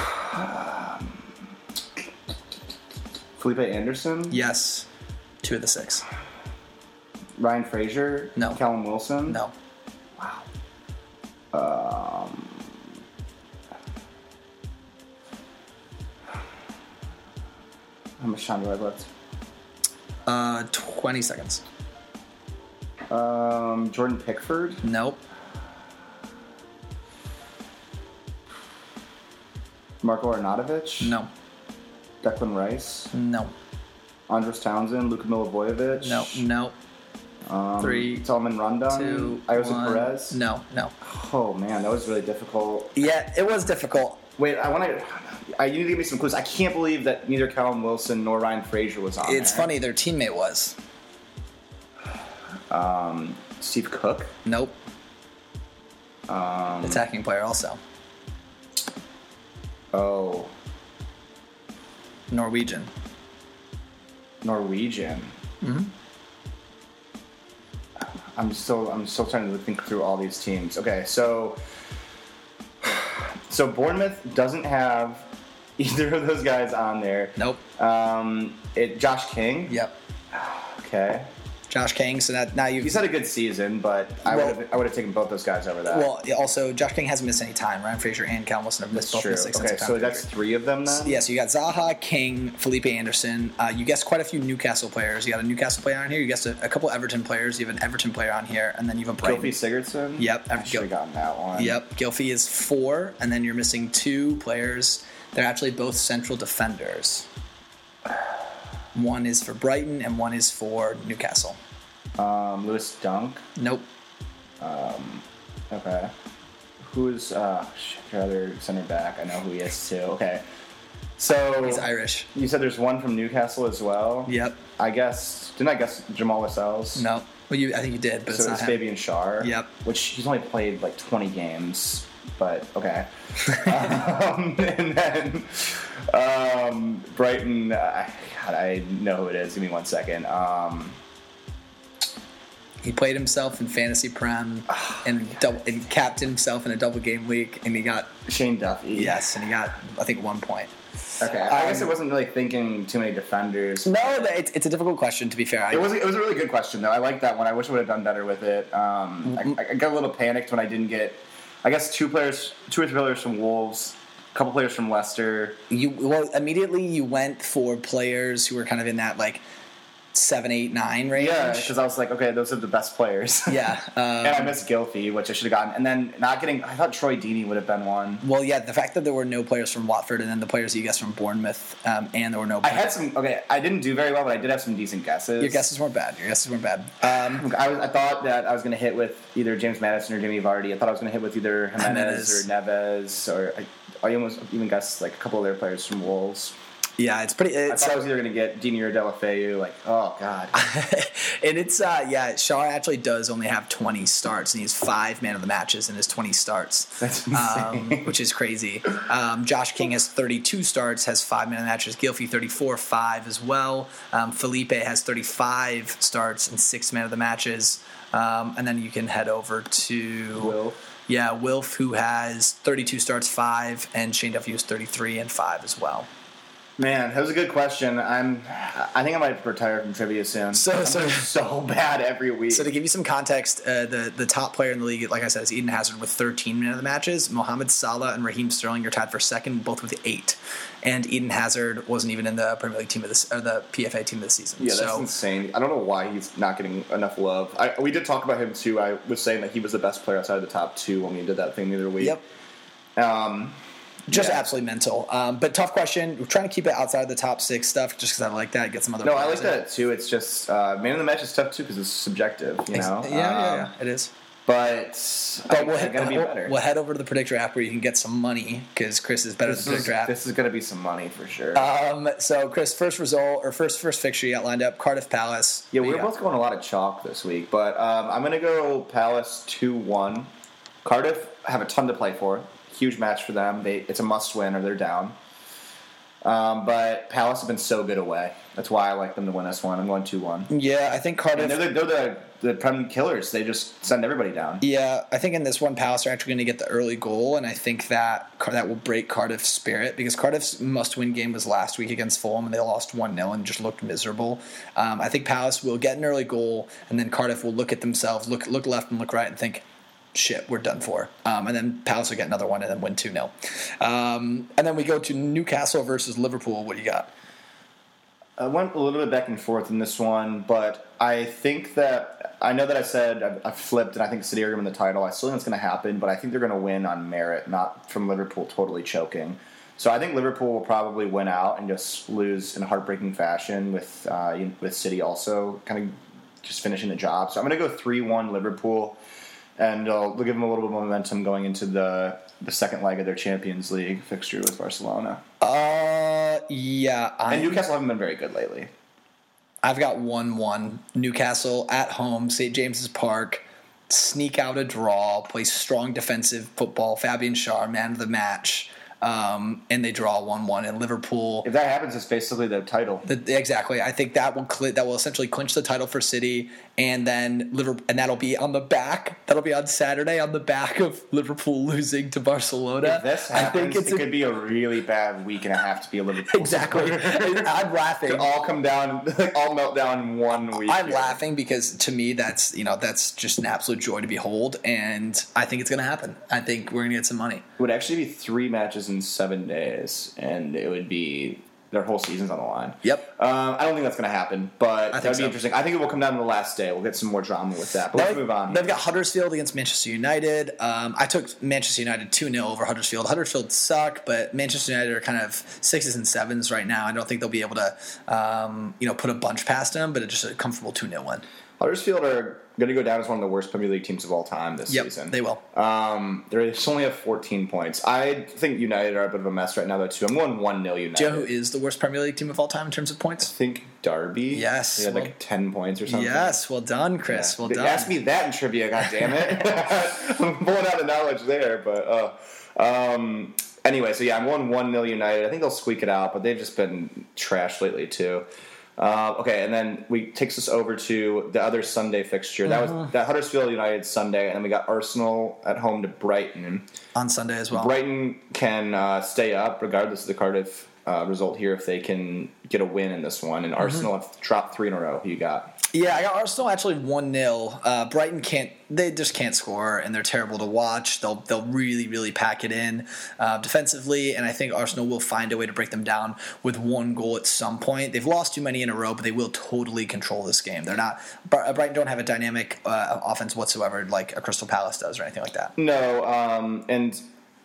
Felipe Anderson, Yes. Two of the six. Ryan Fraser, No. Callum Wilson. No. Wow. Um, how much time do I have left? Uh, 20 seconds. Um, Jordan Pickford. Nope. Marco Arnautovic. No. Declan Rice. No. Andros Townsend. Luka Milivojevic. No. No. Um, Three, Salomon Rondon. Two. Jose one. Perez. No. No. Oh man, that was really difficult. Yeah, it was difficult. Wait, I want to. I you need to give me some clues. I can't believe that neither Callum Wilson nor Ryan Fraser was on. It's there. funny. Their teammate was. Um, Steve Cook. Nope. Um, Attacking player also. oh, Norwegian. Norwegian. Mm-hmm. I'm still I'm still trying to think through all these teams. Okay, so so Bournemouth doesn't have either of those guys on there. Nope. Um, it Josh King. Yep. Okay, Josh King. So that now you. he's had a good season, but I Well- would have I would have taken both those guys over that. Well, also Josh King hasn't missed any time. Ryan Fraser and Cal Wilson have missed That's both true. missed Okay, so that's three of them then. Yeah, so you got Zaha, King, Felipe Anderson. Uh, you guessed quite a few Newcastle players. You got a Newcastle player on here. You guessed a, a couple Everton players. You have an Everton player on here, and then you have a Brighton. Gylfi Sigurdsson. Yep, I should have gotten that one. Yep, Gylfi is four, and then you're missing two players. They're actually both central defenders. One is for Brighton, and one is for Newcastle. Um, Lewis Dunk. Nope. Okay. Who's uh your other center back? I know who he is too. Okay. So He's Irish. you said there's one from Newcastle as well. Yep. I guess didn't I guess Jamal Lascelles? No. Well, you, I think you did, but So it's not it's. Fabian Schär. Yep. Which he's only played like 20 games, but okay. um, and then um, Brighton. Uh, God, I know who it is. Give me one second. Um, He played himself in fantasy prem and double, and captained himself in a double game week, and he got Shane Duffy. yes, and he got I think one point. Okay. I guess I Um, wasn't really thinking too many defenders. No, it's, it's a difficult question to be fair. I, It was it was a really good question though. I like that one. I wish I would have done better with it. Um, Mm-hmm. I, I got a little panicked when I didn't get. I guess two players, two or three players from Wolves, a couple players from Leicester. you well immediately you went for players who were kind of in that like seven, eight, nine range. Yeah, because I was like, okay, those are the best players. Yeah, and I um, missed Gylfi, which I should have gotten, and then not getting. I thought Troy Deeney would have been one. Well, yeah, the fact that there were no players from Watford and then the players you guessed from Bournemouth, um, and there were no. I had some. Okay, I didn't do very well, but I did have some decent guesses. Your guesses weren't bad. Your guesses weren't bad. Um, I, was, I thought that I was going to hit with either James Maddison or Jimmy Vardy. I thought I was going to hit with either Jimenez, Jimenez. or Neves, or I, I almost even guessed like a couple of other players from Wolves. Yeah, it's pretty. I It's, thought I was either going to get Deeney or Deulofeu. Like, oh god. and it's uh, yeah. Schär actually does only have 20 starts, and he's five man of the matches in his 20 starts. That's um, which is crazy. Um, Josh King has 32 starts, has five man of the matches. Gylfi 34, five as well. Um, Felipe has 35 starts and six man of the matches. Um, and then you can head over to Will. Yeah, Wilf, who has 32 starts, five, and Shane Duffy has 33 and five as well. Man, that was a good question. I'm. I think I might retire from trivia soon. So- so- so bad every week. So to give you some context, uh, the the top player in the league, like I said, is Eden Hazard with 13 man of the matches. Mohamed Salah and Raheem Sterling are tied for second, both with eight. And Eden Hazard wasn't even in the Premier League team of this or the PFA team of the season. yeah, that's so insane. I don't know why he's not getting enough love. I, we did talk about him too. I was saying that he was the best player outside of the top two when we did that thing the other week. yep, Um, just Yeah. absolutely mental. Um, but tough question. We're trying to keep it outside of the top six stuff, just because I like that. Get some other. no, I like in. that too. It's just uh, man of the match is tough too because it's subjective. You know. yeah, yeah, Um, yeah, it is. But, But I, we'll, head, be we'll, we'll head over to the predictor app where you can get some money because Chris is better this, than is, predictor app. this is gonna be some money for sure. Um, so Chris, first result or first first fixture you got lined up Cardiff Palace. Yeah, we're got? both going a lot of chalk this week, but um, I'm going to go Palace 2 1. Cardiff have a ton to play for. Huge match for them. They, it's a must win or they're down. Um, but Palace have been so good away. That's why I like them to win this one. I'm going 2 1. Yeah, I think Cardiff. And they're, the, they're the, the Prem killers. They just send everybody down. yeah, I think in this one, Palace are actually going to get the early goal, and I think that that will break Cardiff's spirit because Cardiff's must-win game was last week against Fulham, and they lost one 0 and just looked miserable. Um, I think Palace will get an early goal, and then Cardiff will look at themselves, look look left and look right, and think, "Shit, we're done for." Um, and then Palace will get another one and then win two 0 um, And then we go to Newcastle versus Liverpool. What do you got? I went a little bit back and forth in this one, but I think that I know that I said I've flipped, and I think City are going to win the title. I still think it's going to happen, but I think they're going to win on merit, not from Liverpool totally choking. So I think Liverpool will probably win out and just lose in a heartbreaking fashion with uh, with City also kind of just finishing the job. So I'm going to go three one Liverpool, and uh, we'll give them a little bit of momentum going into the the second leg of their Champions League fixture with Barcelona. Uh, yeah. And I'm, Newcastle haven't been very good lately. I've got one one Newcastle at home, St James's Park. Sneak out a draw, play strong defensive football. Fabian Schär, man of the match, um, and they draw one one. And Liverpool If that happens, it's basically the title. The, exactly. I think that will cl- that will essentially clinch the title for City, and then Liverpool, and that'll be on the back. That'll be on Saturday on the back of Liverpool losing to Barcelona. If this I happens, think it's it a, could be a really bad week and a half to be a Liverpool. exactly. I'm laughing. Could all come down, like all melt down in one week. I'm here. laughing because to me that's you know that's just an absolute joy to behold, and I think it's going to happen. I think we're going to get some money. It would actually be three matches in seven days, and it would be their whole season's on the line. Yep. Um, I don't think that's going to happen, but that would be interesting. I think it will come down to the last day. We'll get some more drama with that. But let's They've- move on. They've got Huddersfield against Manchester United. Um, I took Manchester United 2 0 over Huddersfield. Huddersfield suck, but Manchester United are kind of sixes and sevens right now. I don't think they'll be able to um, you know, put a bunch past them, but it's just a comfortable 2 0 win. Huddersfield are going to go down as one of the worst Premier League teams of all time this Yep, season. they will. Um, they only have 14 points. I think United are a bit of a mess right now, though, too. I'm going 1 0 United. Do you know who is the worst Premier League team of all time in terms of points? I think Derby. Yes, They had well- like 10 points or something. Yes, well done, Chris. Yeah. Well They done. Ask me that in trivia, God damn it! I'm pulling out of knowledge there, but uh, um, anyway, so yeah, I'm going one nil United. I think they'll squeak it out, but they've just been trash lately too. Uh, okay, and then we takes us over to the other Sunday fixture. That Uh-huh. was that Huddersfield United Sunday, and then we got Arsenal at home to Brighton. On Sunday as well. Brighton can uh, stay up regardless of the Cardiff uh, result here if they can get a win in this one. And Mm-hmm. Arsenal have dropped three in a row. Who you got? Yeah, I got Arsenal actually one 0 uh, Brighton can't. They just can't score, and they're terrible to watch. They'll they'll really really pack it in uh, defensively, and I think Arsenal will find a way to break them down with one goal at some point. They've lost too many in a row, but they will totally control this game. They're not. Brighton don't have a dynamic uh, offense whatsoever, like a Crystal Palace does, or anything like that. No, um, and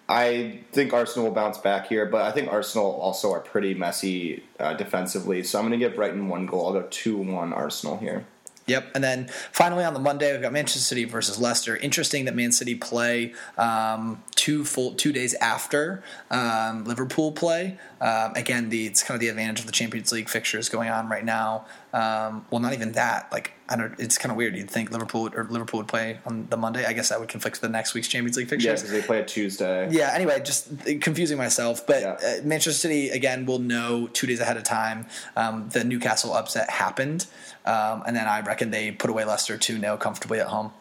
I think Arsenal will bounce back here, but I think Arsenal also are pretty messy uh, defensively. So I'm going to give Brighton one goal. I'll go two one Arsenal here. Yep. And then finally on the Monday, we've got Manchester City versus Leicester. Interesting that Man City play um, two full two days after um, Liverpool play. Um, again, the it's kind of the advantage of the Champions League fixtures going on right now. Um, well, not even that. Like I don't. It's kind of weird. You'd think Liverpool would, or Liverpool would play on the Monday. I guess that would conflict with the next week's Champions League Yeah, fixtures. because they play a Tuesday. Yeah. Anyway, just confusing myself, but Yeah. uh, Manchester City again will know two days ahead of time. Um, the Newcastle upset happened, um, and then I reckon they put away Leicester two 0 comfortably at home.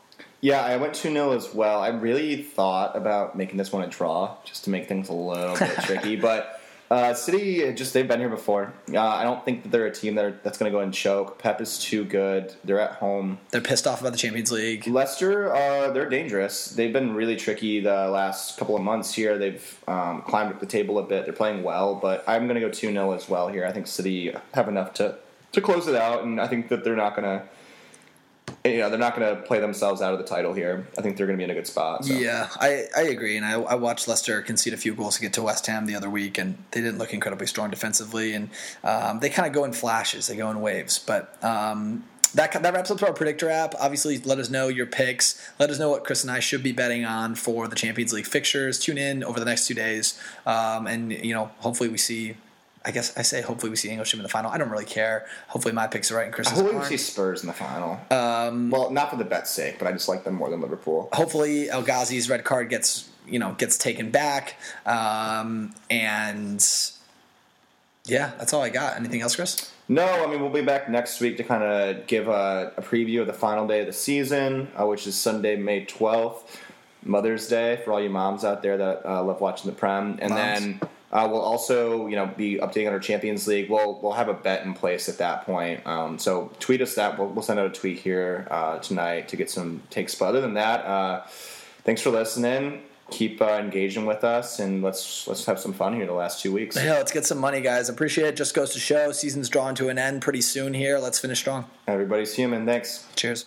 Yeah, I went 2 0 as well. I really thought about making this one a draw just to make things a little bit tricky. But uh, City, just they've been here before. Uh, I don't think that they're a team that are, that's going to go and choke. Pep is too good. They're at home. They're pissed off about the Champions League. Leicester, uh, they're dangerous. They've been really tricky the last couple of months here. They've um, climbed up the table a bit. They're playing well, but I'm going to go 2 0 as well here. I think City have enough to, to close it out, and I think that they're not going to. You know, they're not going to play themselves out of the title here. I think they're going to be in a good spot. So. Yeah, I, I agree, and I, I watched Leicester concede a few goals to get to West Ham the other week, and they didn't look incredibly strong defensively, and um, they kind of go in flashes, they go in waves, but. Um, that, that wraps up our predictor app. Obviously, let us know your picks. Let us know what Chris and I should be betting on for the Champions League fixtures. Tune in over the next two days, um, and you know, hopefully we see. I guess I say hopefully we see English in the final. I don't really care. Hopefully my picks are right and Chris's Hopefully we see Spurs in the final. Um, well, not for the bet's sake, but I just like them more than Liverpool. hopefully El Ghazi's red card gets you know gets taken back um, and yeah that's all i got anything else chris No, I mean we'll be back next week to kind of give a, a preview of the final day of the season, uh, which is Sunday, May twelfth, Mother's Day for all you moms out there that uh, love watching the Prem, and Moms. then uh, we'll also you know be updating on our Champions League. We'll we'll have a bet in place at that point. Um, so tweet us that. We'll, we'll send out a tweet here uh, tonight to get some takes. But other than that, uh, thanks for listening. Keep uh, engaging with us, and let's let's have some fun here the last two weeks. yeah let's get some money guys appreciate it just goes to show season's drawing to an end pretty soon here let's finish strong Everybody's human. Thanks. cheers